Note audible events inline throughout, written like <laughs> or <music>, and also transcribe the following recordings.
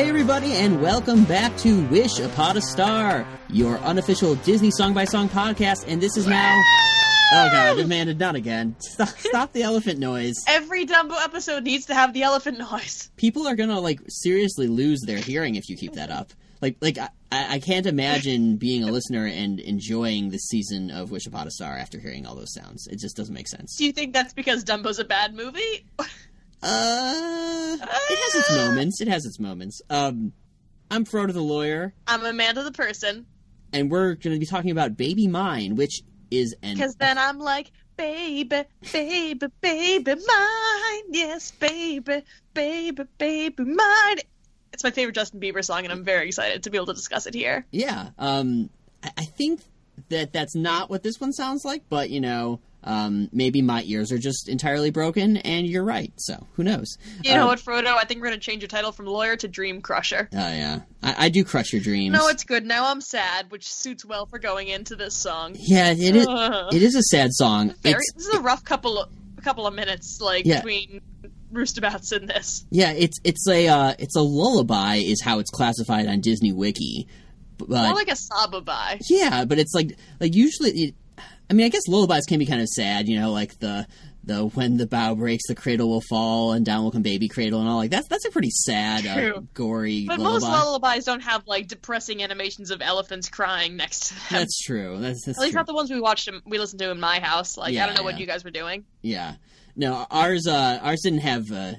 Hey, everybody, and welcome back to Wish Upon a Star, your unofficial Disney song by song podcast. And this is now. Oh, God, Amanda, not again. Stop, stop the elephant noise. Every Dumbo episode needs to have the elephant noise. People are gonna, like, seriously lose their hearing if you keep that up. Like, like I, I can't imagine being a listener and enjoying the season of Wish Upon a Star after hearing all those sounds. It just doesn't make sense. Do you think that's because Dumbo's a bad movie? <laughs> Uh, it has its moments. It has its moments. Um, I'm Frodo the lawyer, I'm Amanda the person. and we're going to be talking about Baby Mine, which is an Because then I'm like, baby, baby, baby, mine. Yes, baby, baby, baby, mine. It's my favorite Justin Bieber song, and I'm very excited to be able to discuss it here. yeah. Um, I, I think that that's not what this one sounds like, but you know, um, maybe my ears are just entirely broken, and you're right. So who knows? You know Uh, what, Frodo? I think we're going to change your title from lawyer to dream crusher. Oh yeah, I, I do crush your dreams. No, it's good. Now I'm sad, which suits well for going into this song. yeah, it is. Uh, It is a sad song. very, It's this is a rough couple of a couple of minutes, like Yeah. between roustabouts and this. yeah, it's it's a uh, it's a lullaby is how it's classified on Disney Wiki. But More like a sababai. Yeah, but it's like like usually. It, I mean, I guess lullabies can be kind of sad, you know, like the the when the bow breaks, the cradle will fall, and down will come baby cradle, and all like that's that's a pretty sad, uh, gory But lullaby. most lullabies don't have like depressing animations of elephants crying next to them. that's true. That's, that's At least true. not the ones we watched, we listened to in my house. Like Yeah, I don't know what you guys were doing. yeah. No, ours uh ours didn't have uh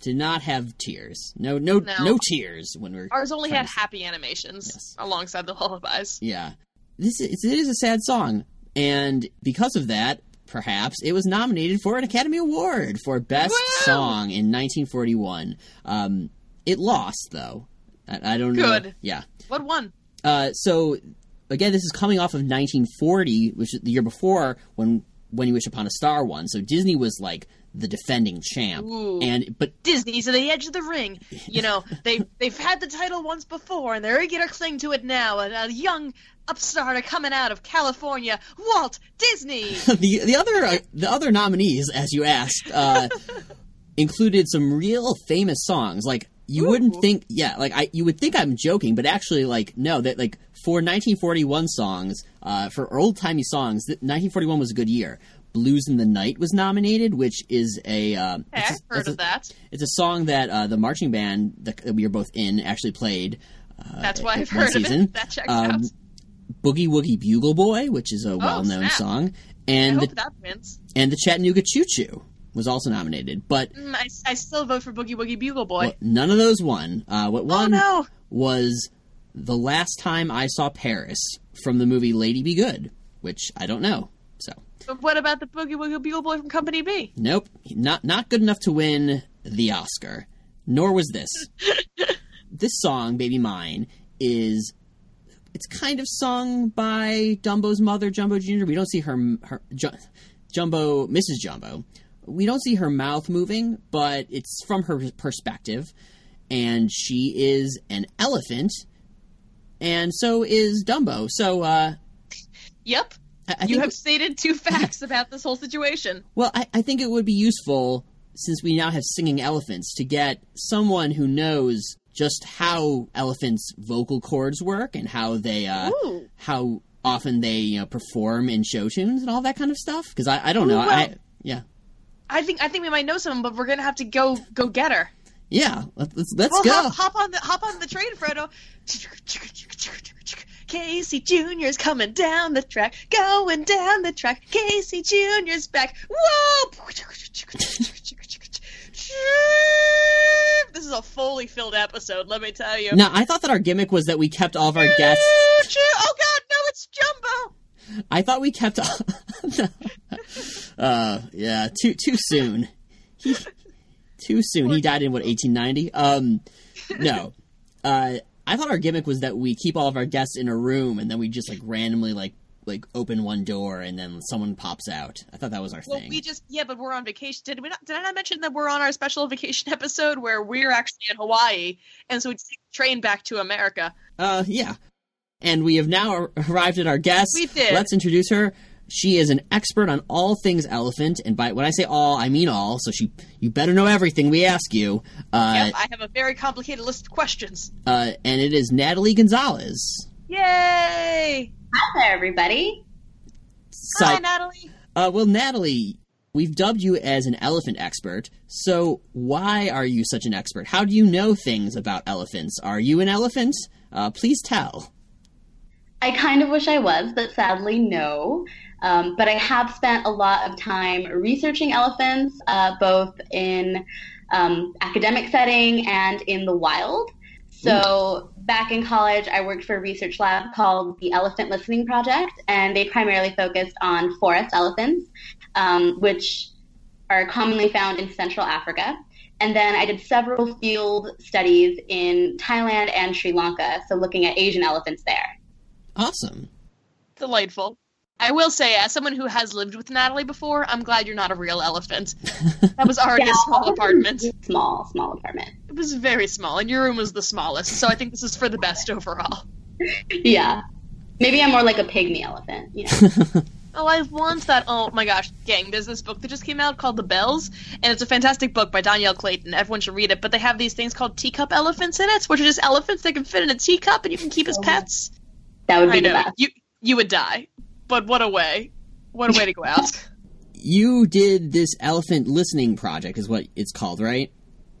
did not have tears. No no no, No. tears when we're Ours only had happy animations Yes. alongside the lullabies. Yeah. This is it is a sad song, and because of that, perhaps it was nominated for an Academy Award for Best Woo! Song in 1941. Um, it lost though. I, I don't know. Good. Yeah. What won? Uh, so again, this is coming off of 1940, which is the year before when When You Wish Upon a Star won. So Disney was like the defending champ, Ooh. and but Disney's at the edge of the ring. You know, <laughs> they they've had the title once before, and they're eager to cling to it now. And a young upstart coming out of California, Walt Disney. <laughs> the the other uh, the other nominees, as you asked, uh, <laughs> included some real famous songs. Like you wouldn't think, yeah, like I you would think I'm joking, but actually, like no, that like for 1941 songs, uh, for old timey songs, th- 1941 was a good year. Blues in the Night was nominated, which is a uh, Hey, I've heard a, of that. it's a song that uh, the marching band that we are both in actually played. Uh, That's why I've heard of it. That checks Um, out. Boogie Woogie Bugle Boy, which is a well-known snap. song, I and the that wins. and the Chattanooga Choo Choo was also nominated, but Mm, I, I still vote for Boogie Woogie Bugle Boy. well, none of those won. Uh, what oh no! was the last time I saw Paris from the movie Lady Be Good, which I don't know. So But what about the Boogie Woogie Bugle Boy from Company B? nope, not not good enough to win the Oscar. Nor was this. <laughs> this song, "Baby Mine," is it's kind of sung by Dumbo's mother, Jumbo Jr. We don't see her, her Ju- Jumbo, Mrs. Jumbo. We don't see her mouth moving, but it's from her perspective. And she is an elephant, and so is Dumbo. So, uh, Yep. I, I you have stated two <laughs> facts about this whole situation. well, I, I think it would be useful since we now have singing elephants to get someone who knows just how elephants' vocal cords work and how they, uh, Ooh. how often they you know perform in show tunes and all that kind of stuff because I, I don't know Ooh, well- I yeah I think I think we might know someone, but we're gonna have to go go get her. yeah let- let's let's Well, go hop, hop on the hop on the train, Frodo. Casey Junior's coming down the track, going down the track. Casey Junior's back. Whoa! This is a fully filled episode, let me tell you. now I thought that our gimmick was that we kept all of our guests Oh God, no! It's Jumbo. I thought we kept <laughs> uh yeah too too soon he, too soon he died in what 1890 um no uh I thought our gimmick was that we keep all of our guests in a room and then we just like randomly like like open one door and then someone pops out. I thought that was our Well, thing. we just yeah, but we're on vacation. Did we not? Did I not mention that we're on our special vacation <laughs> episode where we're actually in Hawaii, and so we take the train back to America. Uh, yeah. And we have now arrived at our guest. We did. Let's introduce her. She is an expert on all things elephant, and by when I say all, I mean all. So she, you better know everything we ask you. Uh, Yep, I have a very complicated list of questions. uh, and it is Natalie Gonzalez. Yay! Hi there, everybody. Hi, Natalie. uh, well, Natalie, we've dubbed you as an elephant expert. So why are you such an expert? How do you know things about elephants? Are you an elephant? Uh, please tell. I kind of wish I was, but sadly, no. Um, but I have spent a lot of time researching elephants, uh, both in um, academic setting and in the wild. So back in college, I worked for a research lab called the Elephant Listening Project, and they primarily focused on forest elephants, um, which are commonly found in Central Africa. And then I did several field studies in Thailand and Sri Lanka, so looking at Asian elephants there. Awesome. Delightful. I will say, as someone who has lived with Natalie before, I'm glad you're not a real elephant. <laughs> That was already a small apartment. Small, small apartment. It was very small, and your room was the smallest, so I think this is for the best overall. Yeah. Maybe I'm more like a pygmy elephant, you know. <laughs> Oh, I want that. Oh my gosh, gang! There's this book that just came out called The Belles, and it's a fantastic book by Dhonielle Clayton. Everyone should read it. But they have these things called teacup elephants in it, which are just elephants that can fit in a teacup, and you can keep as pets. That would be I the best. you you would die, but what a way! What a way to go out. <laughs> You did this elephant listening project, is what it's called, right?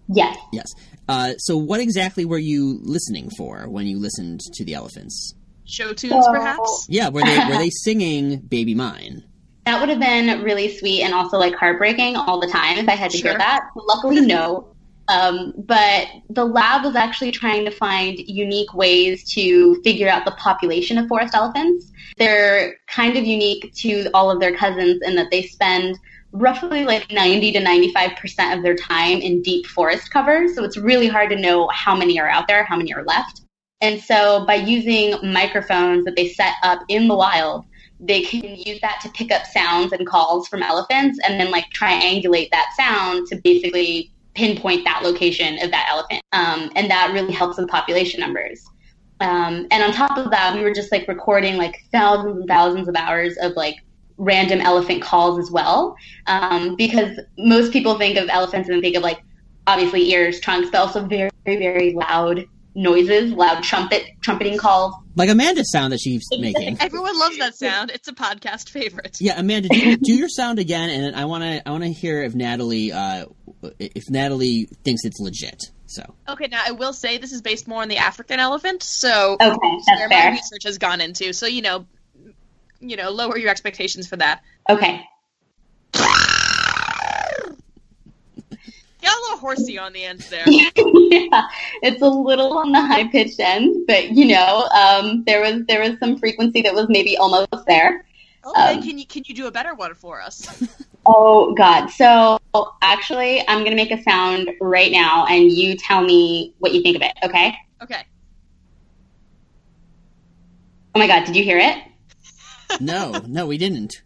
Yes. Yes. Uh, so, what exactly were you listening for when you listened to the elephants? Show tunes, perhaps. Yeah, were they were they <laughs> singing "Baby Mine"? That would have been really sweet and also like heartbreaking all the time if I had to Sure. hear that. Luckily, no. Um, but the lab was actually trying to find unique ways to figure out the population of forest elephants. They're kind of unique to all of their cousins in that they spend roughly like 90 to 95% of their time in deep forest cover. So it's really hard to know how many are out there, how many are left. And so by using microphones that they set up in the wild, they can use that to pick up sounds and calls from elephants and then like triangulate that sound to basically pinpoint that location of that elephant. Um, and that really helps with population numbers. Um, and on top of that, we were just like recording like thousands and thousands of hours of like random elephant calls as well. Um, because most people think of elephants and think of like obviously ears, trunks, but also very, very, very loud noises, loud trumpet, trumpeting calls. Like Amanda's sound that she's making. Everyone loves that sound. It's a podcast favorite. Yeah, Amanda, do, <laughs> do your sound again, and I want to I want to hear if Natalie uh, if Natalie thinks it's legit. So Okay, now I will say this is based more on the African elephant, so Okay, that's my fair. research has gone into. So you know, you know, lower your expectations for that. Okay. Got a little horsey on the end there. <laughs> yeah, it's a little on the high pitched end, but you know, um, there was there was some frequency that was maybe almost there. Okay, Um, can you can you do a better one for us? <laughs> Oh God! So actually, I'm gonna make a sound right now, and you tell me what you think of it. Okay? Okay. Oh my God! Did you hear it? no, no, we didn't.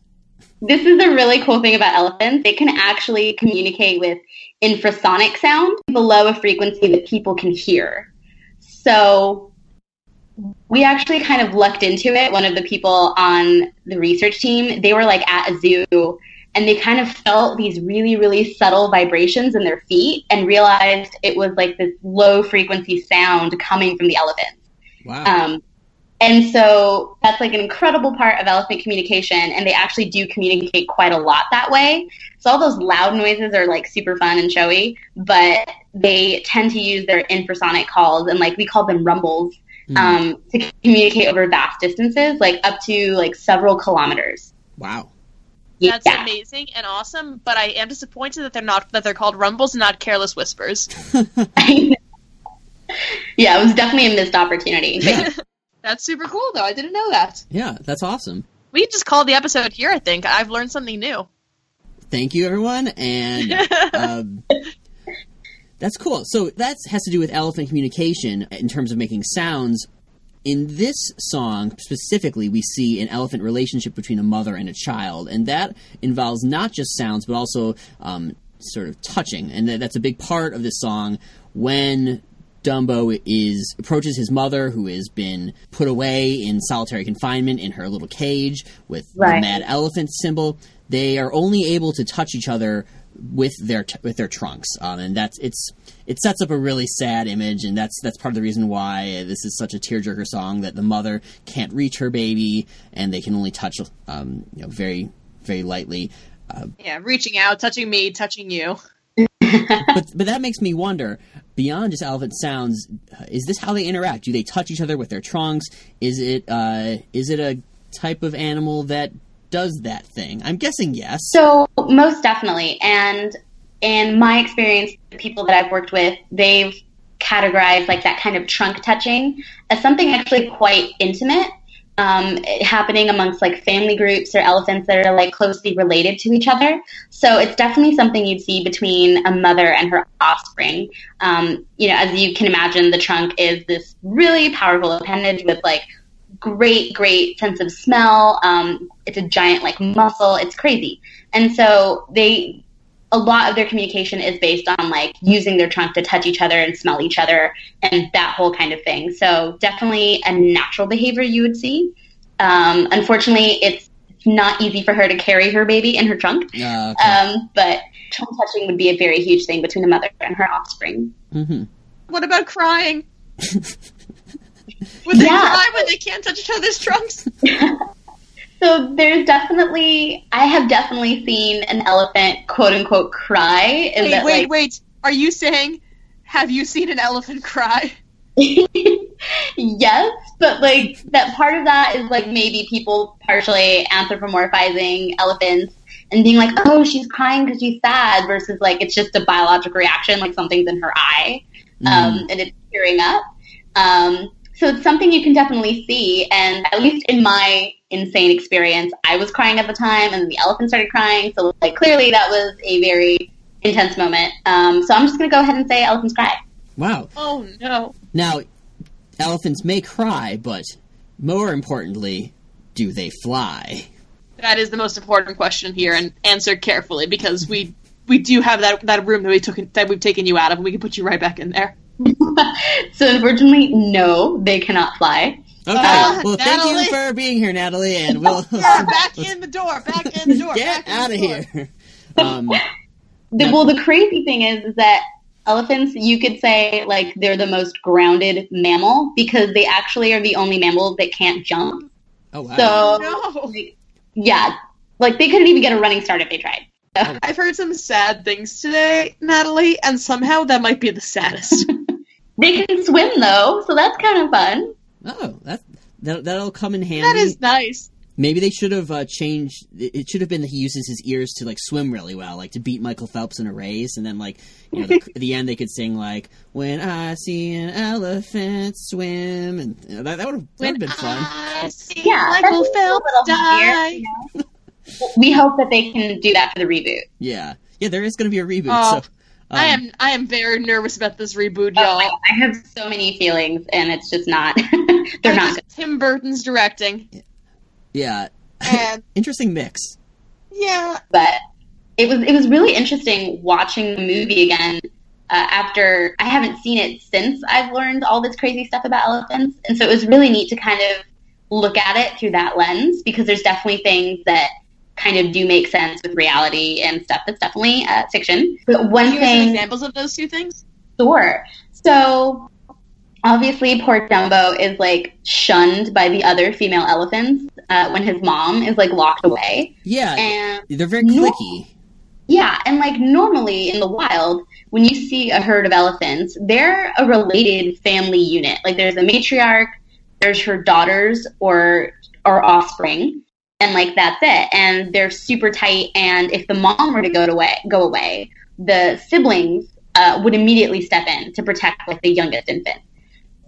This is the really cool thing about elephants. They can actually communicate with infrasonic sound below a frequency that people can hear. So we actually kind of lucked into it. One of the people on the research team, they were like at a zoo and they kind of felt these really, really subtle vibrations in their feet and realized it was like this low frequency sound coming from the elephants. Wow. Um, and so that's like an incredible part of elephant communication, and they actually do communicate quite a lot that way. So all those loud noises are like super fun and showy, but they tend to use their infrasonic calls, and like we call them rumbles, Hmm. um, to communicate over vast distances, like up to like several kilometers. wow. That's yeah. amazing and awesome, but I am disappointed that they're not that they're called rumbles and not careless whispers. <laughs> yeah, it was definitely a missed opportunity. Yeah, <laughs> That's super cool though. I didn't know that. yeah, that's awesome. We just called the episode here, I think. I've learned something new. Thank you, everyone, and <laughs> um, that's cool. So that has to do with elephant communication in terms of making sounds. In this song specifically, we see an elephant relationship between a mother and a child, and that involves not just sounds but also um, sort of touching, and that- that's a big part of this song. When Dumbo is approaches his mother, who has been put away in solitary confinement in her little cage with Right. the mad elephant symbol. They are only able to touch each other with their t- with their trunks, um, and that's it's it sets up a really sad image, and that's that's part of the reason why this is such a tearjerker song that the mother can't reach her baby, and they can only touch um, you know very very lightly. Yeah, reaching out, touching me, touching you. <laughs> but but that makes me wonder beyond just elephant sounds uh, is this how they interact do they touch each other with their trunks is it uh is it a type of animal that does that thing i'm guessing yes So most definitely, and in my experience, the people that I've worked with, they've categorized like that kind of trunk touching as something actually quite intimate, um, happening amongst like family groups or elephants that are like closely related to each other. So it's definitely something you'd see between a mother and her offspring. Um, you know, as you can imagine, the trunk is this really powerful appendage with like great, great sense of smell. Um, it's a giant like muscle. It's crazy. And so they, a lot of their communication is based on like using their trunk to touch each other and smell each other and that whole kind of thing. So definitely a natural behavior you would see. Um, unfortunately, it's not easy for her to carry her baby in her trunk. uh, okay. Um, but trunk touching would be a very huge thing between a mother and her offspring. hmm What about crying? <laughs> Would they Yeah. cry when they can't touch each other's trunks? <laughs> So there's definitely, I have definitely seen an elephant quote unquote cry. Wait, that, wait, like, wait. Are you saying, have you seen an elephant cry? <laughs> yes, but like that part of that is like maybe people partially anthropomorphizing elephants and being like, oh, she's crying because she's sad versus like it's just a biological reaction, like something's in her eye um, and it's tearing up. Um, so it's something you can definitely see. And at least in my insane experience, I was crying at the time and the elephant started crying. So like clearly that was a very intense moment. Um, so I'm just going to go ahead and say elephants cry. wow Oh no. now elephants may cry but more importantly do they fly That is the most important question here, and answer carefully because we we do have that that room that we took that we've taken you out of, and we can put you right back in there. <laughs> so unfortunately, no, they cannot fly. Okay Uh, well thank you for being here natalie and we'll Yeah, back <laughs> in the door. Back in the door. get out of here um The, well, the crazy thing is, is that elephants, you could say, like they're the most grounded mammal because they actually are the only mammals that can't jump. oh wow So, No. like, yeah, like they couldn't even get a running start if they tried. So, I've heard some sad things today, Natalie, and somehow that might be the saddest. <laughs> they can swim though, so that's kind of fun. Oh that, that that'll come in handy that is nice. Maybe they should have uh, changed. It it should have been that he uses his ears to like swim really well, like to beat Michael Phelps in a race, and then like you know the, <laughs> at the end they could sing like "When I see an elephant swim," and you know, that that would have When been fun. I see Yeah, Michael that's a Phelps little happier, you know? We hope that they can do that for the reboot. Yeah, yeah, there is going to be a reboot. Oh, so I um, am I am very nervous about this reboot, Oh, y'all. I I have so many feelings, and it's just not. <laughs> they're I not just- Tim Burton's directing, yeah, and <laughs> interesting mix. yeah, but it was it was really interesting watching the movie again uh, after I haven't seen it since I've learned all this crazy stuff about elephants, and so it was really neat to kind of look at it through that lens because there's definitely things that kind of do make sense with reality and stuff that's definitely uh, fiction. But one Can you give some thing, examples of those two things? sure. So obviously, poor Dumbo is like shunned by the other female elephants uh, when his mom is like locked away, Yeah, and they're very No. yeah, and like normally in the wild, when you see a herd of elephants, they're a related family unit. Like there's a matriarch, there's her daughters or or offspring, and like that's it. And they're super tight. And if the mom were to go away, go away, the siblings uh, would immediately step in to protect like the youngest infant.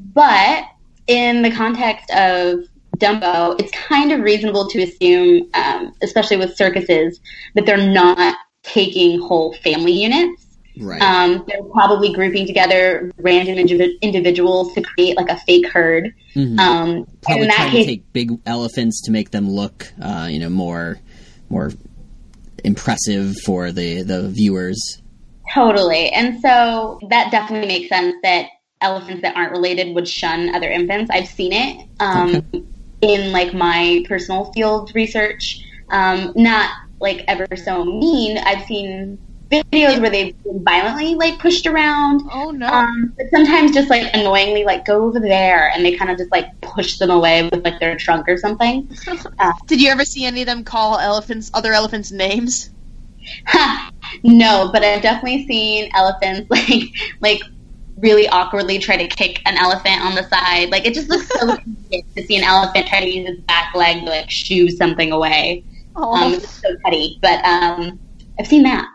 But in the context of Dumbo, it's kind of reasonable to assume, um, especially with circuses, that they're not taking whole family units. Right. Um, they're probably grouping together random indiv- individuals to create like a fake herd. Mhm. Um, Probably in that trying case, to take big elephants to make them look, uh, you know, more more impressive for the the viewers. Totally. And so that definitely makes sense that elephants that aren't related would shun other infants. I've seen it um, in like my personal field research. Um, not like ever so mean. I've seen videos where they've been violently like pushed around. Oh no! Um, but sometimes just like annoyingly like go over there, and they kind of just like push them away with like their trunk or something. <laughs> Uh, Did you ever see any of them call elephants other elephants names? <laughs> no, but I've definitely seen elephants <laughs> like like really awkwardly try to kick an elephant on the side. Like it just looks so <laughs> cute to see an elephant try to use its back leg to like shoo something away. Oh, Um, it's so petty, but um, I've seen that.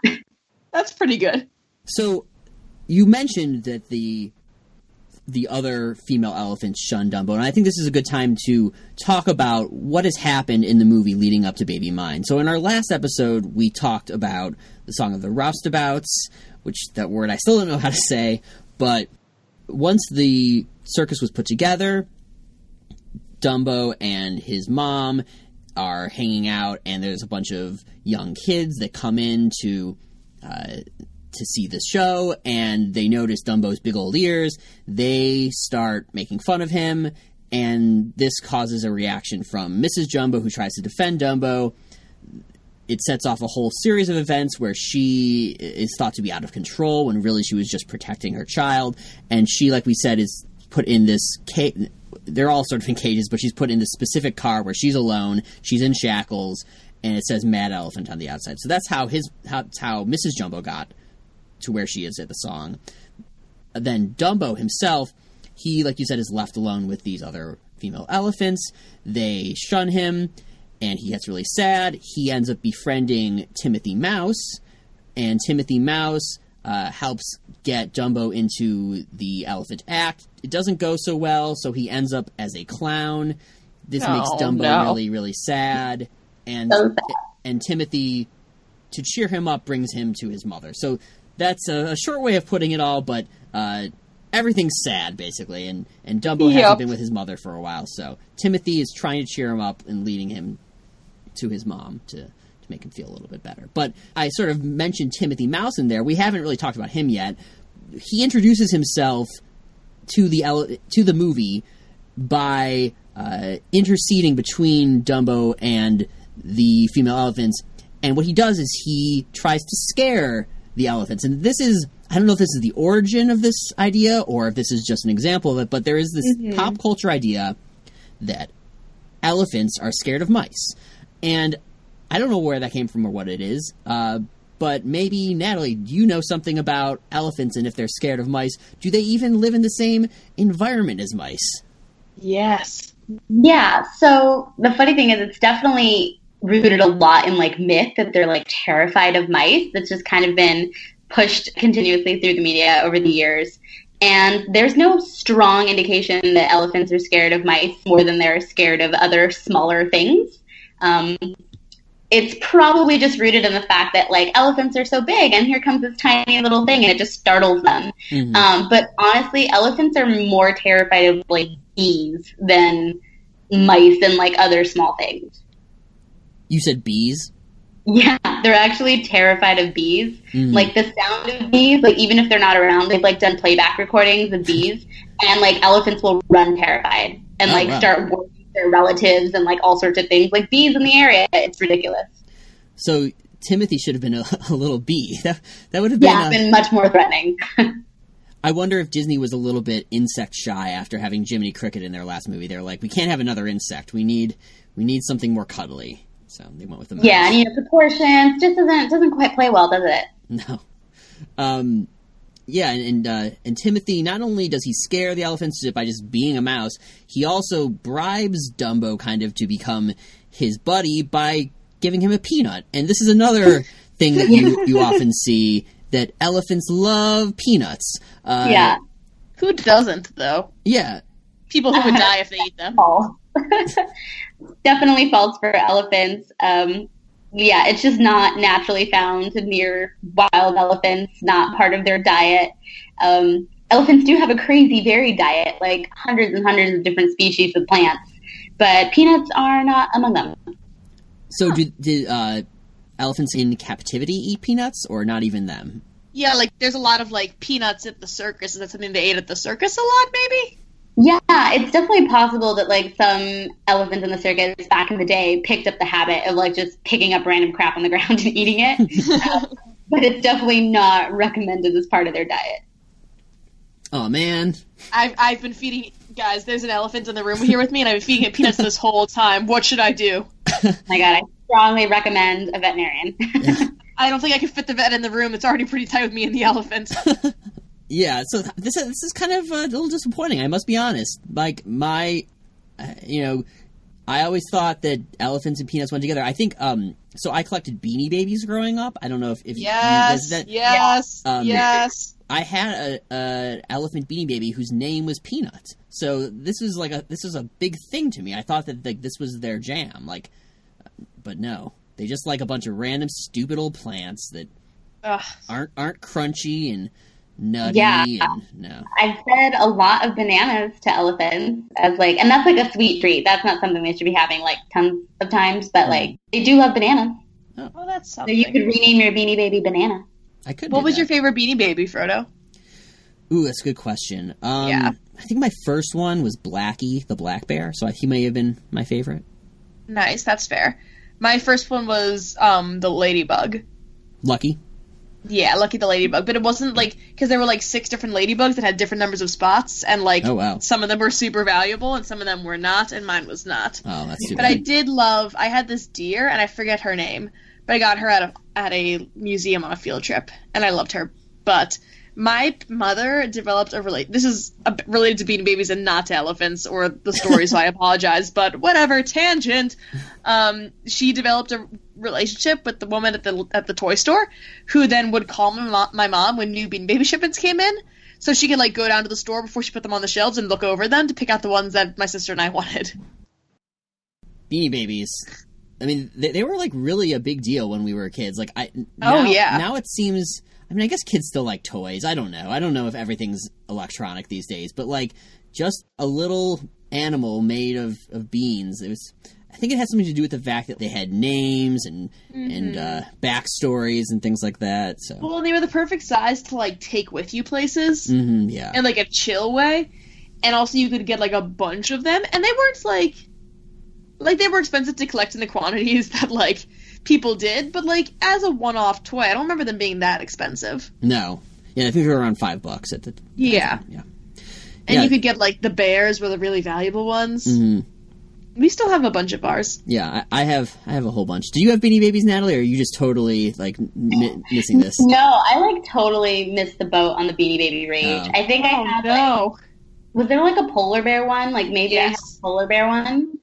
that's pretty good. So you mentioned that the the other female elephants shun Dumbo, and I think this is a good time to talk about what has happened in the movie leading up to Baby Mine. So in our last episode, we talked about the song of the roustabouts, which that word I still don't know how to say, but once the circus was put together, Dumbo and his mom are hanging out, and there's a bunch of young kids that come in to uh, to see the show, and they notice Dumbo's big old ears. They start making fun of him, and this causes a reaction from Mrs. Jumbo, who tries to defend Dumbo. It sets off a whole series of events where she is thought to be out of control when really she was just protecting her child, and she, like we said, is put in this cage. they're all sort of in cages, but she's put in this specific car where she's alone, she's in shackles, and it says "Mad Elephant" on the outside. So that's how his how, that's how Mrs. Jumbo got to where she is at the song. Then Dumbo himself, he like you said, is left alone with these other female elephants. They shun him, and he gets really sad. He ends up befriending Timothy Mouse, and Timothy Mouse uh, helps get Dumbo into the Elephant Act. It doesn't go so well, so he ends up as a clown. This makes Oh, Dumbo no. really, really sad, and So sad. and Timothy, to cheer him up, brings him to his mother. So that's a, a short way of putting it all, but uh, everything's sad basically, and and Dumbo Yep. hasn't been with his mother for a while. So Timothy is trying to cheer him up and leading him to his mom to to make him feel a little bit better. But I sort of mentioned Timothy Mouse in there. We haven't really talked about him yet. He introduces himself to the to the movie by uh, interceding between Dumbo and the female elephants. And what he does is he tries to scare the elephants. And this is I don't know if this is the origin of this idea or if this is just an example of it, but there is this pop culture idea that elephants are scared of mice. And I don't know where that came from or what it is. Uh, but maybe Natalie, do you know something about elephants and if they're scared of mice? Do they even live in the same environment as mice? Yes. Yeah. So the funny thing is, it's definitely rooted a lot in like myth that they're like terrified of mice. That's just kind of been pushed continuously through the media over the years. And there's no strong indication that elephants are scared of mice more than they're scared of other smaller things. Um, it's probably just rooted in the fact that like elephants are so big and here comes this tiny little thing and it just startles them. Mhm. Um, but honestly, elephants are more terrified of like bees than mice and like other small things. You said bees? Yeah, they're actually terrified of bees. Mhm. Like the sound of bees, like even if they're not around, they've like done playback recordings of bees, <laughs> and like elephants will run terrified and Oh, like wow. start warning their relatives and like all sorts of things. Like bees in the area, it's ridiculous. So Timothy should have been a, <laughs> a little bee. <laughs> That, that would have been. Yeah, a- been much more threatening. <laughs> I wonder if Disney was a little bit insect shy after having Jiminy Cricket in their last movie. They're like, we can't have another insect. We need we need something more cuddly. So they went with the mouse. yeah, and you know proportions just doesn't doesn't quite play well, does it? No. Um, yeah, and and, uh, and Timothy not only does he scare the elephants by just being a mouse, he also bribes Dumbo kind of to become his buddy by giving him a peanut. And this is another <laughs> thing that you you often see that elephants love peanuts. Uh, yeah. Who doesn't though? yeah. People who would <laughs> die if they eat them. <laughs> Definitely falls for elephants. Um, yeah, it's just not naturally found near wild elephants, not part of their diet. Um, elephants do have a crazy varied diet, like hundreds and hundreds of different species of plants, but peanuts are not among them. So did did uh, elephants in captivity eat peanuts, or not even them? Yeah, like there's a lot of like peanuts at the circus. Is that something they ate at the circus a lot? Maybe. Yeah, it's definitely possible that like some elephants in the circus back in the day picked up the habit of like just picking up random crap on the <laughs> ground and eating it. uh, <laughs> but it's definitely not recommended as part of their diet. Oh man, I've I've been feeding guys. There's an elephant in the room here with me, and I've been feeding it peanuts this whole time. What should I do? <laughs> My God, I strongly recommend a veterinarian. I don't think I can fit the vet in the room. It's already pretty tight with me and the elephant. Yeah. So th- this this is kind of a little disappointing. I must be honest. Like my, uh, you know, I always thought that elephants and peanuts went together. I think um. So I collected Beanie Babies growing up. I don't know if if you yes, guys that. yes, Um, yes. I had a, a elephant beanie baby whose name was Peanut. So this was like a this was a big thing to me. I thought that like this was their jam. Like, but no, they just like a bunch of random stupid old plants that Ugh. aren't aren't crunchy and nutty. Yeah. and, no. I've fed a lot of bananas to elephants as like, and that's like a sweet treat. That's not something they should be having like tons of times, but like they do love bananas. Oh, that's So you could rename your beanie baby banana. I could. what was that. your favorite Beanie Baby, Frodo? Ooh, that's a good question. Um, Yeah. I think my first one was Blackie, the black bear. So he may have been my favorite. Nice, that's fair. My first one was um the Ladybug. Lucky. Yeah, Lucky the Ladybug, but it wasn't like because there were like six different ladybugs that had different numbers of spots, and like Oh, wow. some of them were super valuable and some of them were not, and mine was not. Oh, that's too But I did love. I had this deer, and I forget her name, but I got her at a at a museum on a field trip, and I loved her. But my mother developed a relate. This is a, related to Beanie Babies and not to elephants or the story, so I <laughs> apologize. But whatever, tangent. Um, she developed a relationship with the woman at the at the toy store, who then would call my mom, my mom when new Baby shipments came in. So she could like go down to the store before she put them on the shelves and look over them to pick out the ones that my sister and I wanted. Beanie Babies. I mean, they, they were like really a big deal when we were kids. Like, I Oh, now, yeah. Now it seems. I mean, I guess kids still like toys. I don't know. I don't know if everything's electronic these days, but like just a little animal made of of beans. It was. I think it had something to do with the fact that they had names and and uh, backstories and things like that. So, Well, they were the perfect size to like take with you places hmm yeah, in like a chill way, and also you could get like a bunch of them, and they weren't like like they were expensive to collect in the quantities <laughs> that like people did, but like as a one-off toy, I don't remember them being that expensive. no, yeah. I think they were around five bucks at the Yeah, yeah. and Yeah. you could get like the bears were the really valuable ones. hmm We still have a bunch of ours. Yeah, I, I have I have a whole bunch. Do you have Beanie Babies, Natalie, or are you just totally like mi- missing this? <laughs> No, I like totally missed the boat on the Beanie Baby rage. Oh. I think I had like, no. was there like a polar bear one? Like maybe I had Yes. a polar bear one,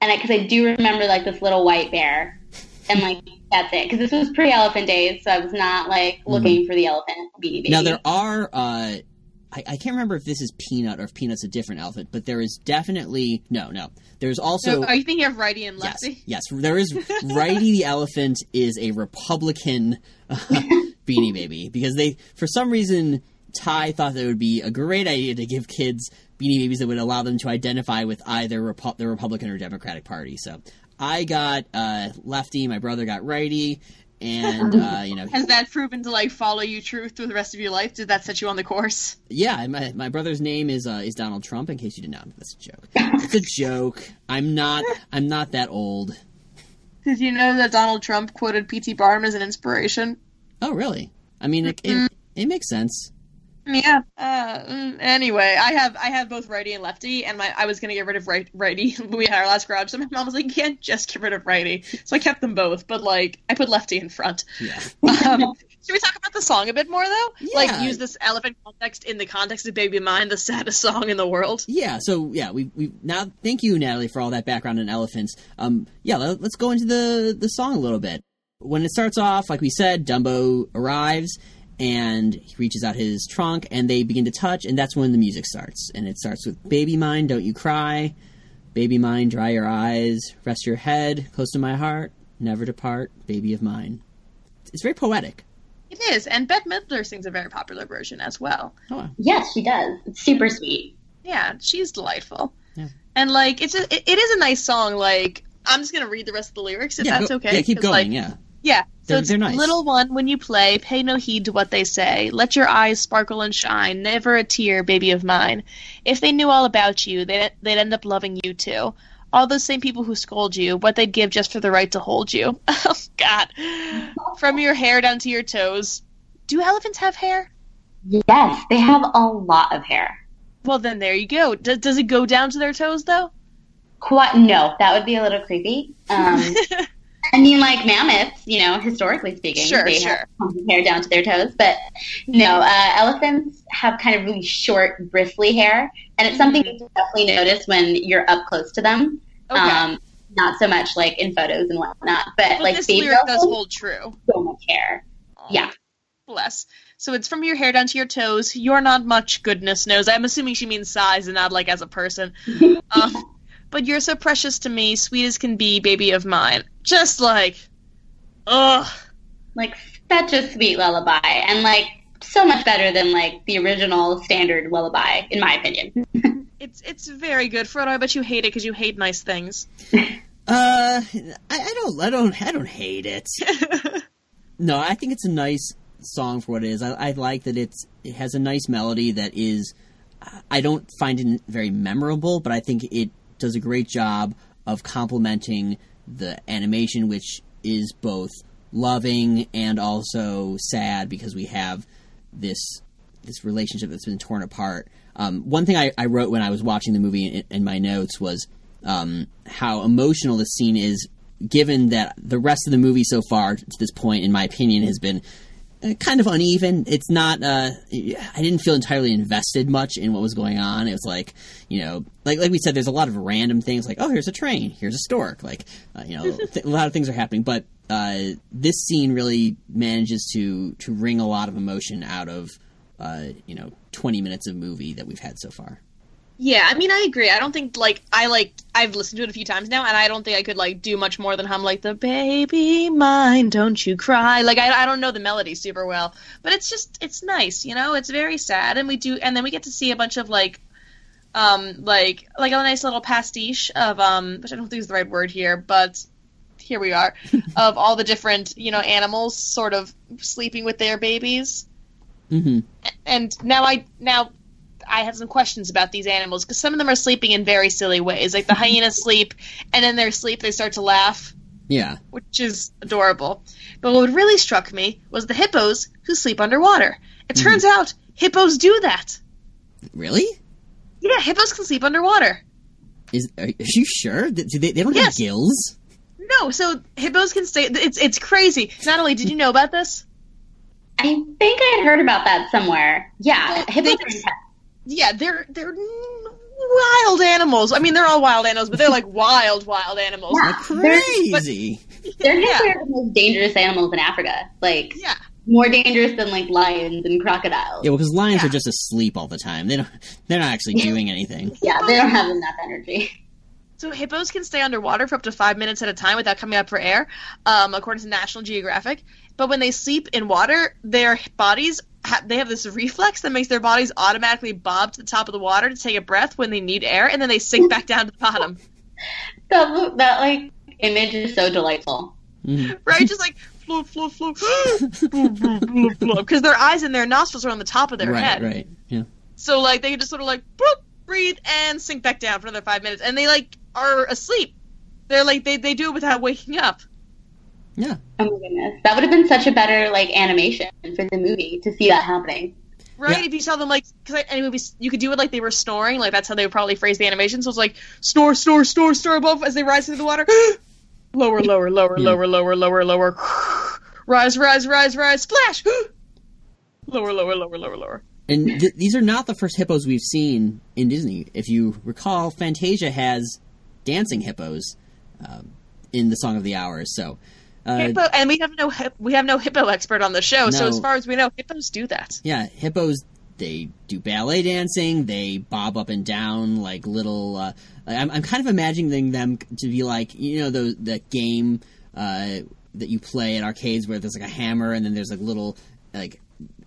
and because I, do remember like this little white bear, and like that's it. Because this was pre-elephant days, so I was not like looking for the elephant Beanie Baby. Now there are. Uh, I, I can't remember if this is Peanut or if Peanut's a different elephant, but there is definitely no, no. There's also So, are you thinking of Righty and yes, Lefty? yes. There is <laughs> Righty the elephant is a Republican uh, <laughs> Beanie Baby because they for some reason Ty thought that it would be a great idea to give kids Beanie Babies that would allow them to identify with either Repu- the Republican or Democratic Party. So I got uh, Lefty, my brother got Righty, and <laughs> uh, you know Has that proven to like follow you true through the rest of your life? Did that set you on the course? Yeah, my, my brother's name is uh, is Donald Trump. In case you didn't know, that's a joke. <laughs> It's a joke. I'm not. I'm not that old. Did you know that Donald Trump quoted P.T. Barnum as an inspiration? Oh, really? I mean, it, it, it makes sense. Yeah. Uh, mm, anyway, I have I have both righty and lefty, and my I was gonna get rid of right, righty. <laughs> We had our last garage, so my mom was like, "You can't just get rid of righty," so I kept them both. But like, I put lefty in front. Yeah. <laughs> Um, should we talk about the song a bit more though? Yeah. Like, use this elephant context in the context of "Baby Mine," the saddest song in the world. Yeah. So yeah, we we now thank you, Natalie, for all that background on elephants. Um, yeah, let, let's go into the the song a little bit. When it starts off, like we said, Dumbo arrives and he reaches out his trunk, and they begin to touch, and that's when the music starts. And it starts with "Baby mine, don't you cry." Baby mine, dry your eyes, rest your head close to my heart, never depart, baby of mine. It's very poetic. It is, and Bette Midler sings a very popular version as well. Oh, wow. yes, she does. It's super sweet. Yeah, she's delightful. Yeah. And like, it's a, it, it is a nice song. Like, I'm just gonna read the rest of the lyrics if yeah, that's go- okay. Yeah, keep 'cause, going. like, yeah. Yeah. So They're- it's they're nice. little one when you play, pay no heed to what they say. Let your eyes sparkle and shine, never a tear, baby of mine. If they knew all about you, they'd, they'd end up loving you too. All those same people who scold you, what they'd give just for the right to hold you. <laughs> Oh God. From your hair down to your toes. Do elephants have hair? Yes, they have a lot of hair. Well, then there you go. Does, does it go down to their toes though? Quite no, that would be a little creepy. <laughs> Um, I mean, like mammoths, you know, historically speaking, Sure, they sure. have hair down to their toes. But no, uh, elephants have kind of really short, bristly hair, and it's something you definitely notice when you're up close to them. Okay. Um, not so much like in photos and whatnot, but, but like this baby lyric does hold true. so much hair. Yeah. Bless. So it's from your hair down to your toes. You're not much, goodness knows. I'm assuming she means size and not like as a person. <laughs> Um, but you're so precious to me, sweet as can be, baby of mine. Just like, ugh. like such a sweet lullaby, and like so much better than like the original standard lullaby, in my opinion. <laughs> It's it's very good, Frodo. I bet you hate it because you hate nice things. <laughs> Uh, I, I don't, I don't, I don't hate it. <laughs> no, I think it's a nice song for what it is. I, I like that it's it has a nice melody that is. I don't find it very memorable, but I think it does a great job of complementing the animation, which is both loving and also sad because we have this this relationship that's been torn apart. Um, one thing I, I wrote when I was watching the movie in, in my notes was um, how emotional this scene is, given that the rest of the movie so far to this point, in my opinion, has been kind of uneven. It's not. Uh, I didn't feel entirely invested much in what was going on. It was like, you know, like like we said, there's a lot of random things. Like, oh, here's a train. Here's a stork. Like, uh, you know, <laughs> th- a lot of things are happening. But uh, this scene really manages to to wring a lot of emotion out of, uh, you know, 20 minutes of movie that we've had so far. Yeah, I mean, I agree. I don't think like I like I've listened to it a few times now, and I don't think I could like do much more than hum like the baby mine, don't you cry. Like I, I don't know the melody super well, but it's just it's nice, you know. It's very sad, and we do, and then we get to see a bunch of like, um, like like a nice little pastiche of um, which I don't think is the right word here, but here we are, <laughs> of all the different you know animals sort of sleeping with their babies hmm and now I now I have some questions about these animals because some of them are sleeping in very silly ways. Like the hyenas <laughs> sleep, and in their sleep they start to laugh, Yeah. which is adorable. But what really struck me was the hippos who sleep underwater. It hmm. turns out hippos do that. Really? Yeah, hippos can sleep underwater. Is are, are you sure? Do they, they don't Yes. have gills? No, so hippos can stay. It's it's crazy. Natalie, did you know about this? I think I had heard about that somewhere. Yeah, Well, hippos they- are intense. Yeah, they're they're wild animals. I mean, they're all wild animals, but they're like wild wild animals. Yeah. They're- Crazy. They're Yeah. considered the most dangerous animals in Africa. Like Yeah. more dangerous than like lions and crocodiles. Yeah, well, because lions Yeah. are just asleep all the time. They don't. They're not actually doing anything. Yeah, they don't have enough energy. So hippos can stay underwater for up to five minutes at a time without coming up for air, um, according to National Geographic. But when they sleep in water, their bodies ha- they have this reflex that makes their bodies automatically bob to the top of the water to take a breath when they need air, and then they sink back down to the bottom. <laughs> That that like image is so delightful. Mhm. Right? Just like floop, floop, floop, because their eyes and their nostrils are on the top of their right, head. right. Yeah. So like they can just sort of like bloop, breathe and sink back down for another five minutes, and they like are asleep. They're like they, they do it without waking up. Yeah. Oh my goodness, that would have been such a better like animation for the movie to see that happening. Right? Yeah. If you saw them like, because any movies, you could do it like they were snoring. Like that's how they would probably phrase the animation. So it's like snore, snore, snore, snore above as they rise through the water. <gasps> lower, lower, lower, Yeah. lower, lower, lower, lower. <sighs> rise, rise, rise, rise, splash. <gasps> lower, lower, lower, lower, lower. And th- these are not the first hippos we've seen in Disney. If you recall, Fantasia has dancing hippos um, in the Song of the Hours. So, uh, Hippo, and we have no hip, we have no hippo expert on the show. So as far as we know, hippos do that. yeah, hippos they do ballet dancing. They bob up and down like little. Uh, I'm, I'm kind of imagining them to be like you know the the game uh, that you play at arcades where there's like a hammer and then there's like little like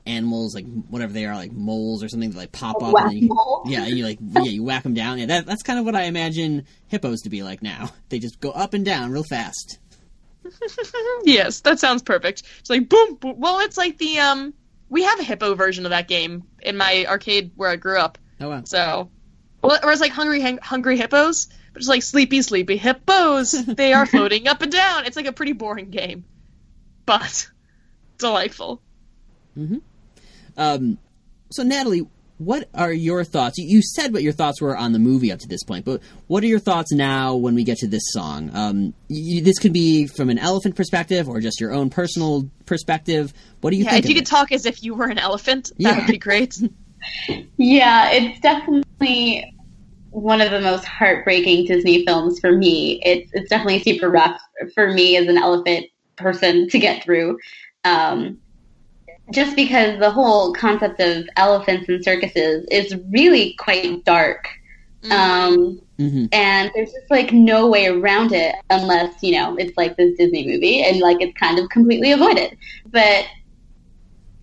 animals like whatever they are like moles or something that like pop up and you, Whack-a-mole? yeah and you like <laughs> yeah you whack them down yeah that, that's kind of what I imagine hippos to be like now they just go up and down real fast <laughs> yes, that sounds perfect. It's like boom, boom. Well, it's like the um. We have a hippo version of that game in my arcade where I grew up. Oh wow. So, well, or it's like hungry, hung- hungry hippos, but it's like sleepy, sleepy hippos. <laughs> They are floating up and down. It's like a pretty boring game, but <laughs> delightful. Um, so Natalie, what are your thoughts? You, you said what your thoughts were on the movie up to this point, but what are your thoughts now when we get to this song? Um, you, this could be from an elephant perspective or just your own personal perspective. What do you Yeah, think? if you of could talk as if you were an elephant, that Yeah. would be great. <laughs> Yeah, it's definitely one of the most heartbreaking Disney films for me. It's it's definitely super rough for me as an elephant person to get through. Um, just because the whole concept of elephants and circuses is really quite dark. Um, Mhm. and there's just like no way around it unless, you know, it's like this Disney movie and like it's kind of completely avoided. But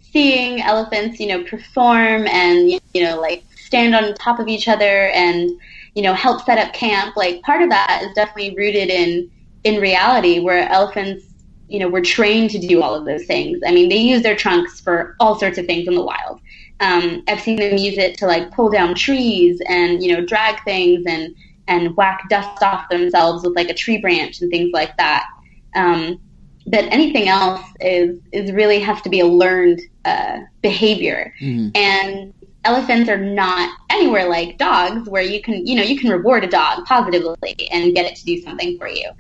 seeing elephants, you know, perform and, you know, like stand on top of each other and, you know, help set up camp, like part of that is definitely rooted in, in reality where elephants, you know, were trained to do all of those things. I mean, they use their trunks for all sorts of things in the wild. Um, I've seen them use it to like pull down trees and, you know, drag things and, and whack dust off themselves with like a tree branch and things like that. Um, but anything else is is really has to be a learned uh, behavior, Mhm. and elephants are not anywhere like dogs, where you can you know you can reward a dog positively and get it to do something for you.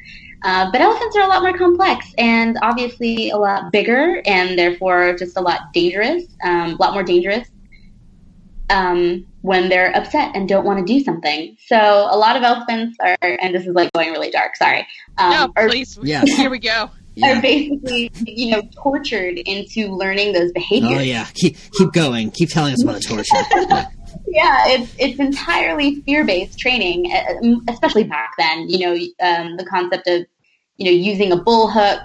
Uh, but elephants are a lot more complex and obviously a lot bigger and therefore just a lot dangerous, um, a lot more dangerous um, when they're upset and don't want to do something. So a lot of elephants are, and this is like going really dark, sorry, um, no, are, please. Yes. <laughs> Here we go. Yeah. are basically, you know, tortured into learning those behaviors. Oh yeah, keep keep going. Keep telling us about the torture. <laughs> Yeah, it's it's entirely fear based training, uh, especially back then. You know, um, the concept of you know using a bull hook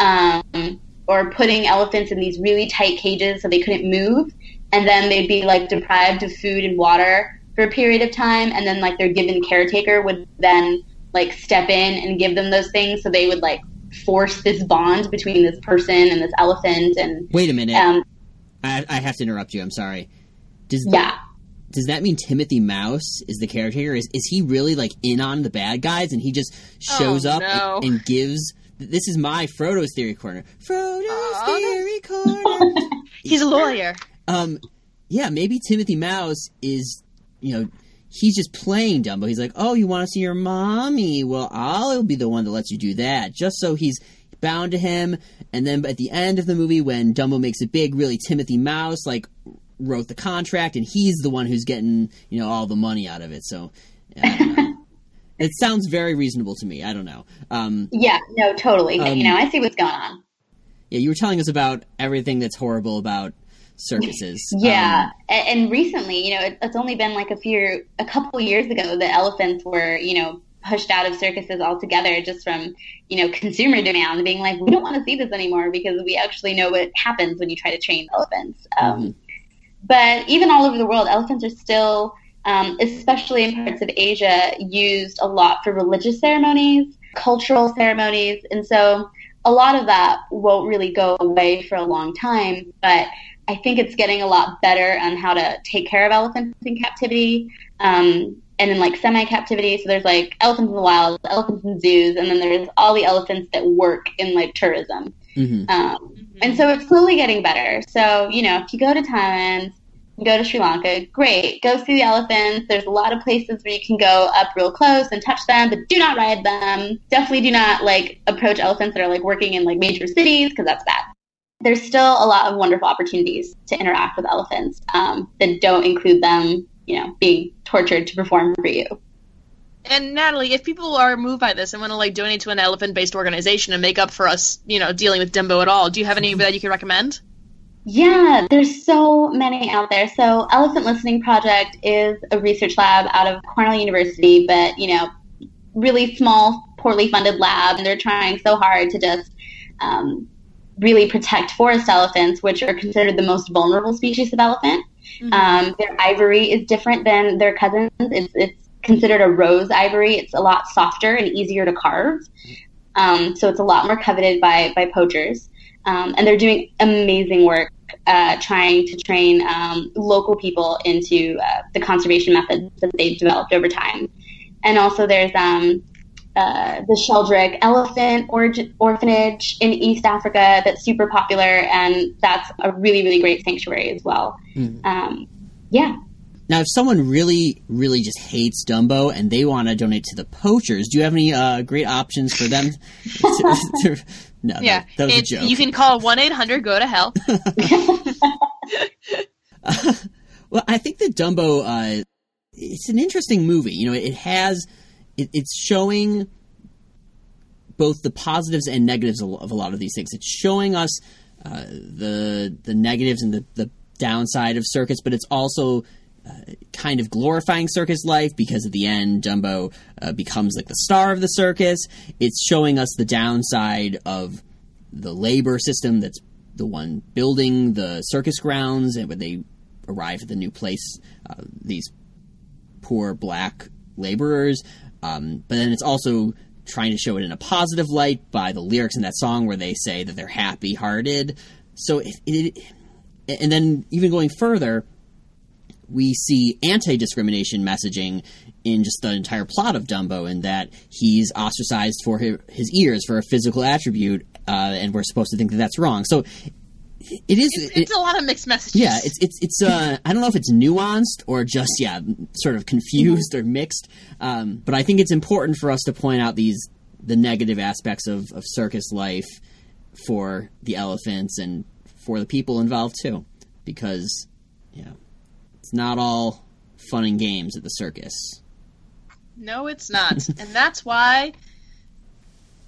um, or putting elephants in these really tight cages so they couldn't move, and then they'd be like deprived of food and water for a period of time, and then like their given caretaker would then like step in and give them those things, so they would like force this bond between this person and this elephant, and Wait a minute. um, I, I have to interrupt you. I'm sorry. Does yeah. Does that mean Timothy Mouse is the caretaker? Is is he really like in on the bad guys and he just shows Oh, up no. and, and gives? This is my Frodo's theory corner. Frodo's Aw, theory <laughs> corner. He's a lawyer. um, yeah, maybe Timothy Mouse is, you know, he's just playing Dumbo. He's like, oh, you want to see your mommy? Well, I'll be the one that lets you do that, just so he's bound to him. And then at the end of the movie, when Dumbo makes it big, really Timothy Mouse like wrote the contract, and he's the one who's getting you know all the money out of it. So. <laughs> It sounds very reasonable to me. I don't know. Um, Yeah, no, totally. Um, you know, I see what's going on. yeah, you were telling us about everything that's horrible about circuses. <laughs> Yeah, Um, A- and recently, you know, it, it's only been like a few, a couple years ago that elephants were, you know, pushed out of circuses altogether just from, you know, consumer demand being like, we don't want to see this anymore because we actually know what happens when you try to train elephants. Um, But even all over the world, elephants are still, um, especially in parts of Asia, used a lot for religious ceremonies, cultural ceremonies, and so a lot of that won't really go away for a long time. But I think it's getting a lot better on how to take care of elephants in captivity. Um, and in like semi captivity, so there's like elephants in the wild, elephants in zoos, and then there's all the elephants that work in like tourism. Mhm. Um, and so it's slowly getting better. So, you know, if you go to Thailand, go to Sri Lanka, great. Go see the elephants. There's a lot of places where you can go up real close and touch them, but do not ride them. Definitely do not like approach elephants that are like working in like major cities because that's bad. There's still a lot of wonderful opportunities to interact with elephants um, that don't include them, you know, being tortured to perform for you. And Natalie, if people are moved by this and want to like donate to an elephant-based organization and make up for us, you know, dealing with Dimbo at all, do you have any that you can recommend? Yeah, there's so many out there. So Elephant Listening Project is a research lab out of Cornell University, but you know, really small, poorly funded lab, and they're trying so hard to just um, really protect forest elephants, which are considered the most vulnerable species of elephant. Um, their ivory is different than their cousins. It's, it's considered a rose ivory. It's a lot softer and easier to carve. Um, so it's a lot more coveted by by poachers, um, and they're doing amazing work uh, trying to train um, local people into uh, the conservation methods that they've developed over time. And also, there's um, uh, the Sheldrick Elephant Orphanage in East Africa that's super popular, and that's a really, really great sanctuary as well. Mm. Um, yeah. Now, if someone really, really just hates Dumbo and they want to donate to the poachers, do you have any uh, great options for them? to, to, <laughs> no, yeah, that, that was a joke. You can call one eight hundred go to hell. uh, <laughs> well, I think that Dumbo, uh, it's an interesting movie. You know, it has, it, it's showing both the positives and negatives of a lot of these things. It's showing us uh, the the negatives and the, the downside of circus, but it's also kind of glorifying circus life because at the end Dumbo uh, becomes like the star of the circus. It's showing us the downside of the labor system that's the one building the circus grounds and when they arrive at the new place, uh, these poor black laborers. Um, but then it's also trying to show it in a positive light by the lyrics in that song where they say that they're happy hearted. So it, it, and then even going further, we see anti discrimination messaging in just the entire plot of Dumbo, in that he's ostracized for his, his ears for a physical attribute, uh, and we're supposed to think that that's wrong. So it is. It's, it's it, a lot of mixed messages. Yeah, it's it's it's. Uh, I don't know if it's nuanced or just yeah, sort of confused or mixed. Um, but I think it's important for us to point out these the negative aspects of, of circus life for the elephants and for the people involved too, because yeah, it's not all fun and games at the circus. No, it's not. <laughs> and that's why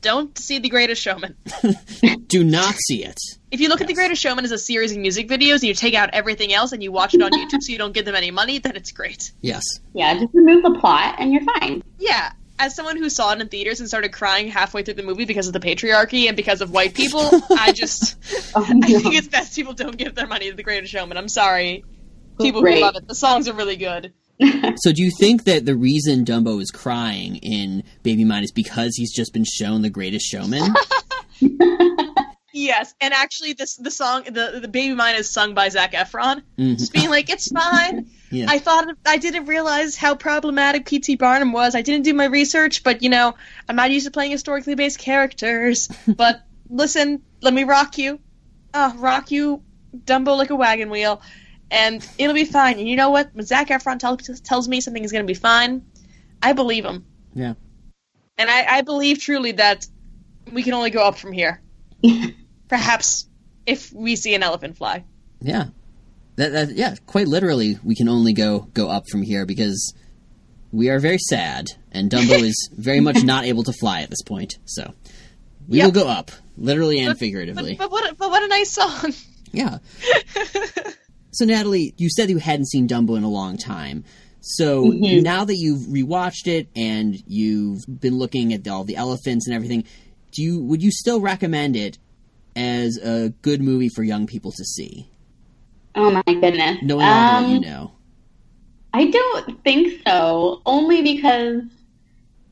don't see The Greatest Showman. <laughs> Do not see it. If you look yes. at The Greatest Showman as a series of music videos and you take out everything else and you watch it on YouTube so you don't give them any money, then it's great. Yes. Yeah, just remove the plot and you're fine. Yeah. As someone who saw it in theaters and started crying halfway through the movie because of the patriarchy and because of white people, <laughs> I just oh, no. I think it's best people don't give their money to The Greatest Showman. I'm sorry people Great. who love it. The songs are really good. <laughs> so do you think that the reason Dumbo is crying in Baby Mine is because he's just been shown the greatest showman? <laughs> yes, and actually this the song the the Baby Mine is sung by Zac Efron. Mm-hmm. Just being like, It's fine. <laughs> Yeah. I thought I didn't realize how problematic P.T. Barnum was. I didn't do my research, but you know, I'm not used to playing historically based characters. but listen, let me rock you. Oh, rock you, Dumbo like a wagon wheel and it'll be fine. And you know what? When Zac Efron tell, tells me something is going to be fine, I believe him. Yeah. And I, I believe truly that we can only go up from here. <laughs> Perhaps if we see an elephant fly. Yeah. That, that, yeah, quite literally, we can only go go up from here because we are very sad, and Dumbo is <laughs> very much not able to fly at this point. So we yep. will go up, literally and but, figuratively. But, but, what, but what a nice song! Yeah. <laughs> So, Natalie, you said you hadn't seen Dumbo in a long time. So mm-hmm. now that you've rewatched it and you've been looking at all the elephants and everything, do you would you still recommend it as a good movie for young people to see? Oh my goodness! Knowing all um, what you know, I don't think so. Only because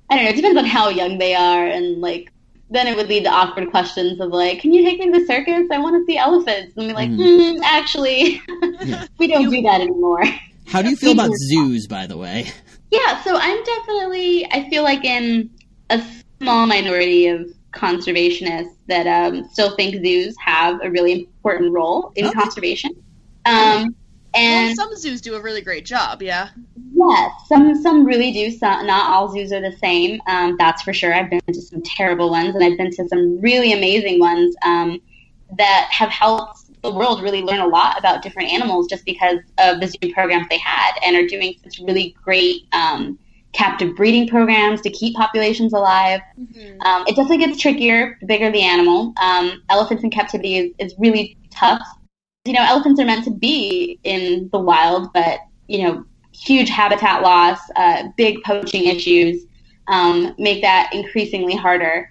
I don't know. It depends on how young they are and like then it would lead to awkward questions of like, "Can you take me to the circus? I want to see elephants." And be like, mm. mm "Actually, yeah. <laughs> we don't do that anymore." How do you feel about <laughs> zoos, by the way? Yeah, so I'm definitely. I feel like in a small minority of conservationists that um, still think zoos have a really important role in okay. conservation. Um, and well, some zoos do a really great job, yeah. Yes, some some really do. Some, not all zoos are the same. Um, that's for sure. I've been to some terrible ones, and I've been to some really amazing ones um, that have helped the world really learn a lot about different animals just because of the zoo programs they had, and are doing such really great um, captive breeding programs to keep populations alive. Mm-hmm. Um, it definitely gets trickier the bigger the animal. Um, elephants in captivity is, is really tough you know, elephants are meant to be in the wild, but, you know, huge habitat loss, uh, big poaching issues um, make that increasingly harder.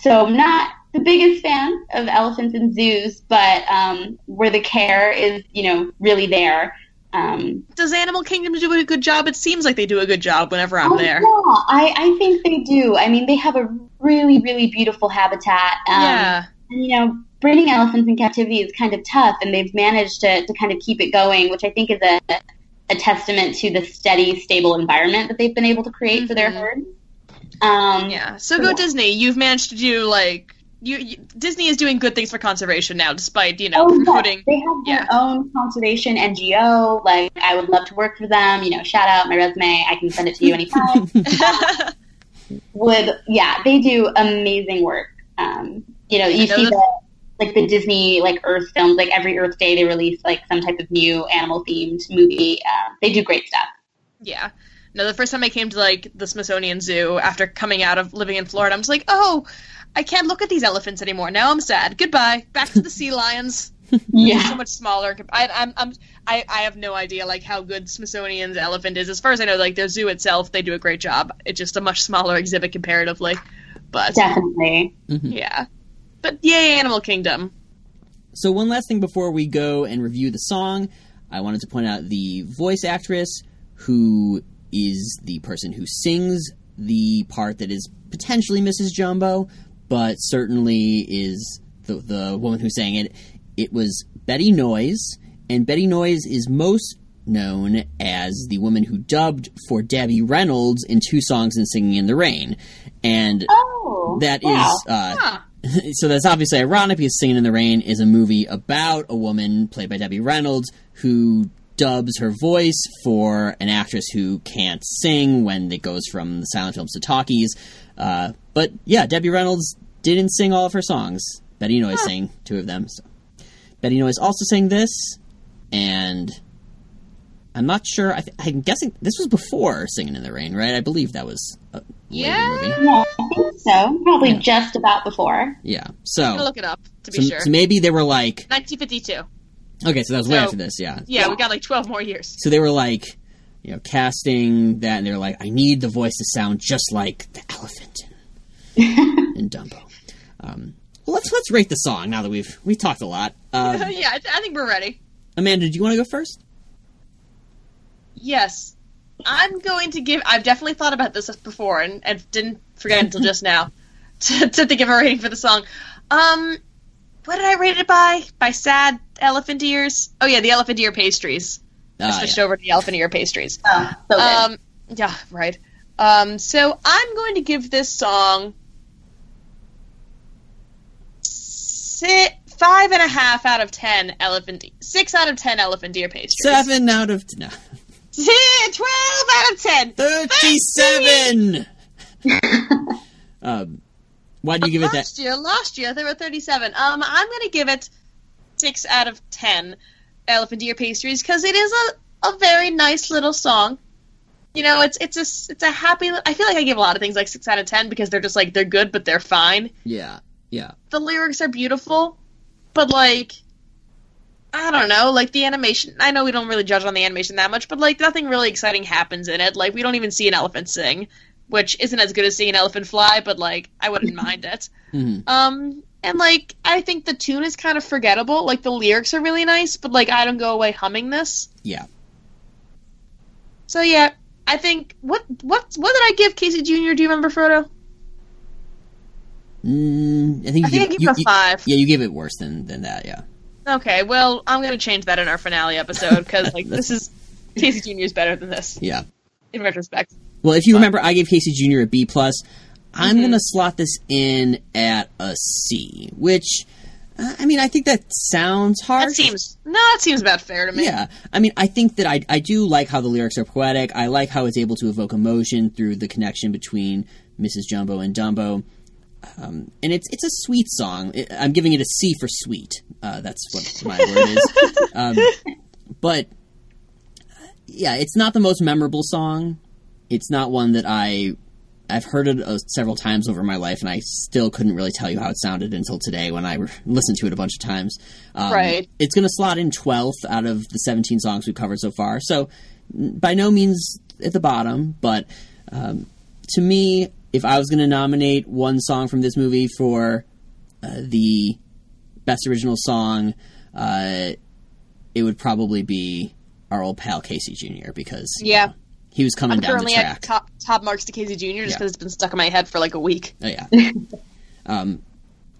So I'm not the biggest fan of elephants in zoos, but um, where the care is, you know, really there, Um, Does Animal Kingdom do a good job? It seems like they do a good job whenever I'm oh, there. Yeah, I, I think they do. I mean, they have a really, really beautiful habitat. Um, yeah. You know, breeding elephants in captivity is kind of tough, and they've managed to, to kind of keep it going, which I think is a, a testament to the steady, stable environment that they've been able to create for their Mhm. herd. Um, Yeah. So go Yeah. Disney. You've managed to do like you, you Disney is doing good things for conservation now, despite you know Oh. They have their yeah. own conservation NGO. Like, I would love to work for them. You know, shout out my resume. I can send it to you anytime. <laughs> would yeah, they do amazing work. Um, you know, you know see that- the like the Disney like Earth films. Like every Earth Day, they release like some type of new animal themed movie. Um, they do great stuff. yeah. No, the first time I came to like the Smithsonian Zoo after coming out of living in Florida, I'm just like, oh, I can't look at these elephants anymore. Now I'm sad. Goodbye. Back to the sea <laughs> lions. Yeah. So much smaller. I, I'm, I'm, I, I have no idea like how good Smithsonian's elephant is. As far as I know, like their zoo itself, they do a great job. It's just a much smaller exhibit comparatively, but definitely. yeah. But yay, Animal Kingdom. So one last thing before we go and review the song, I wanted to point out the voice actress who is the person who sings the part that is potentially Mrs. Jumbo, but certainly is the the woman who sang it. It was Betty Noyes, and Betty Noyes is most known as the woman who dubbed for Debbie Reynolds in two songs in Singing in the Rain. And Oh, that is wow. uh, Huh. <laughs> so that's obviously ironic because Singing in the Rain is a movie about a woman played by Debbie Reynolds who dubs her voice for an actress who can't sing when it goes from the silent films to talkies. Uh, but yeah, Debbie Reynolds didn't sing all of her songs. Betty Noyes sang two of them. So. Betty Noyes also sang this, and I'm not sure. I th- I'm guessing this was before Singing in the Rain, right? I believe that was later Yeah. movie. Yeah, I think so. Probably Yeah. just about before. Yeah. I'm So, gonna look it up to be so, sure. so maybe they were like, 1952. Okay, so that was way after this, yeah. Yeah, we got like 12 more years. So they were like, you know, casting that, and they were like, I need the voice to sound just like the elephant in, <laughs> in Dumbo. Um, well, let's let's rate the song now that we've we've talked a lot. Uh, <laughs> yeah, I, I think we're ready. Amanda, do you want to go first? Yes. I'm going to give. I've definitely thought about this before and, and didn't forget until just now <laughs> <laughs> to, to think of a rating for the song. Um, what did I rate it by? By sad elephant ears? Oh yeah, the elephant ear pastries. I Ah, switched yeah. over to the elephant ear pastries. Oh, so good. Um, yeah, right. Um, so I'm going to give this song si- five and a half out of ten elephant, six out of ten elephant ear pastries. Seven out of no, Twelve out of ten. thirty-seven. <laughs> um, why do you give it that? last year, last year there were thirty-seven. Um, I'm going to give it six out of ten elephant ear pastries because it is a, a very nice little song. You know, it's it's a it's a happy. I feel like I give a lot of things like six out of ten because they're just like they're good, but they're fine. Yeah, yeah, The lyrics are beautiful, but like. I don't know, like the animation. I know we don't really judge on the animation that much, but like nothing really exciting happens in it. Like we don't even see an elephant sing, which isn't as good as seeing an elephant fly, but like I wouldn't <laughs> mind it. Mhm. Um, and like I think the tune is kind of forgettable. Like the lyrics are really nice, but like I don't go away humming this. yeah. So yeah, I think what what what did I give Casey Jr. Do you remember Frodo? Mm, I think, I you, think I give- gave it a you- five. Yeah, you gave it worse than than that. Yeah. Okay, well I'm gonna change that in our finale episode because like this is <laughs> Casey Jr. is better than this Yeah. in retrospect. Well, if you remember, I gave Casey Jr. a B plus. I'm Mm-hmm. gonna slot this in at a C, which uh, I mean, I think that sounds hard. That seems no, that seems about fair to me. Yeah, I mean, I think that I I do like how the lyrics are poetic. I like how it's able to evoke emotion through the connection between Mrs. Jumbo and Dumbo. Um, and it's it's a sweet song. I'm giving it a C for sweet. Uh, that's what my word is. <laughs> Um, but yeah, it's not the most memorable song. It's not one that I I've heard it uh, several times over my life, and I still couldn't really tell you how it sounded until today when I re- listened to it a bunch of times. Um, Right. It's going to slot in 12th out of the 17 songs we've covered so far. So, by no means at the bottom, but um, to me, if I was going to nominate one song from this movie for uh, the best original song, uh, it would probably be our old pal Casey Jr. because you Yeah. know, he was coming I'm down the currently track. at top top marks to Casey Jr. just Yeah. because it's been stuck in my head for like a week. Oh yeah. <laughs> um,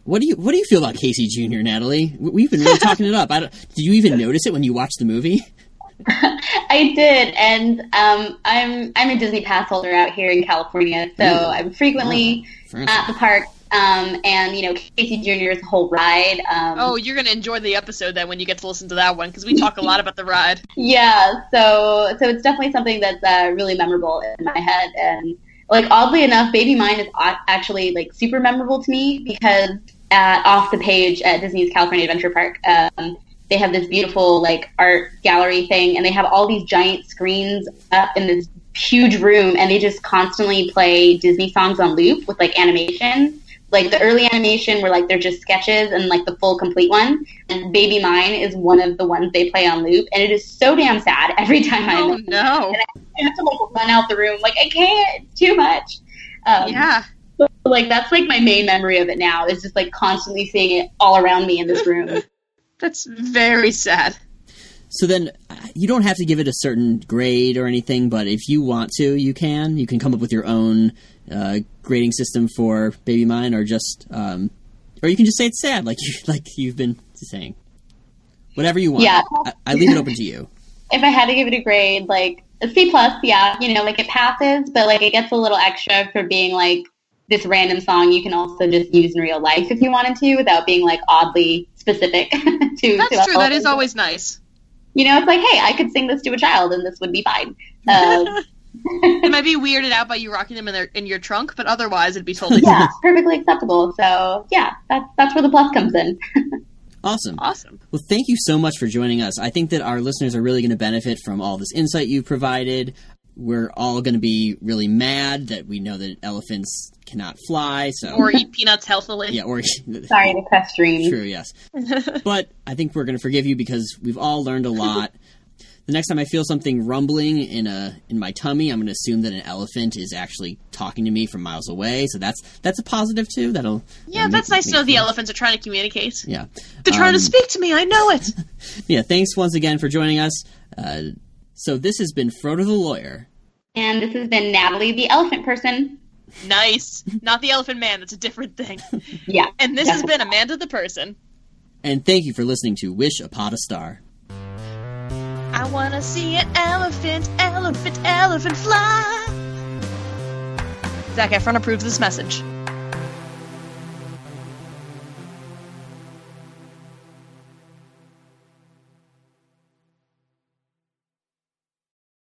what do you what do you feel about Casey Jr. Natalie? We- We've been really talking it up. I don't, did you even notice it when you watched the movie? <laughs> I did, and um, I'm I'm a Disney pass holder out here in California, so Ooh. I'm frequently Fancy. at the park. Um, and you know, Casey Jr.'s whole ride. Um, Oh, you're gonna enjoy the episode then when you get to listen to that one because we talk a lot about the ride. <laughs> Yeah, so so it's definitely something that's uh, really memorable in my head, and like oddly enough, Baby Mine is actually like super memorable to me because at off the page at Disney's California Adventure Park, um, they have this beautiful like art gallery thing, and they have all these giant screens up in this huge room, and they just constantly play Disney songs on loop with like animation. Like the early animation where like they're just sketches and like the full complete one. And Baby Mine is one of the ones they play on loop, and it is so damn sad <laughs> every time I Oh no! I have to like run out the room. Like I can't. It's too much. Um, Yeah. so, like that's like my main memory of it now. Is just like constantly seeing it all around me in this room. <laughs> That's very sad. So then, uh, you don't have to give it a certain grade or anything, but if you want to, you can. You can come up with your own uh, grading system for Baby Mine, or just, um, or you can just say it's sad, like <laughs> you like you've been saying. Whatever you want. Yeah. I, I leave it open to you. <laughs> if I had to give it a grade, like a C plus, yeah, you know, like it passes, but like it gets a little extra for being like this random song you can also just use in real life if you wanted to, without being like oddly specific <laughs> to. to That's true. that is always nice. You know, it's like, hey, I could sing this to a child and this would be fine. Um, <laughs> It might be <laughs> weirded out by you rocking them in their in your trunk, but otherwise it'd be totally yeah, perfectly acceptable. So yeah, that's that's where the plus comes in. Awesome. awesome. Well, thank you so much for joining us. I think that our listeners are really going to benefit from all this insight you provided. We're all going to be really mad that we know that elephants cannot fly. So Or eat <laughs> peanuts healthily. yeah, or <laughs> Sorry to press stream. True, yes. <laughs> but I think we're going to forgive you because we've all learned a lot. The next time I feel something rumbling in a in my tummy, I'm going to assume that an elephant is actually talking to me from miles away. So that's that's a positive too. That'll Yeah, that'll that's make- nice to know the elephants are trying to communicate. Yeah, They're trying Um, to speak to me. I know it. yeah. Thanks once again for joining us. Uh, so this has been Frodo the lawyer. And this has been Natalie, the elephant person. Nice. Not the elephant man. That's a different thing. <laughs> Yeah. And this has been Amanda the person. And thank you for listening to Wish Upon a Star. I wanna see an elephant, elephant, elephant fly. Zac Efron approves this message.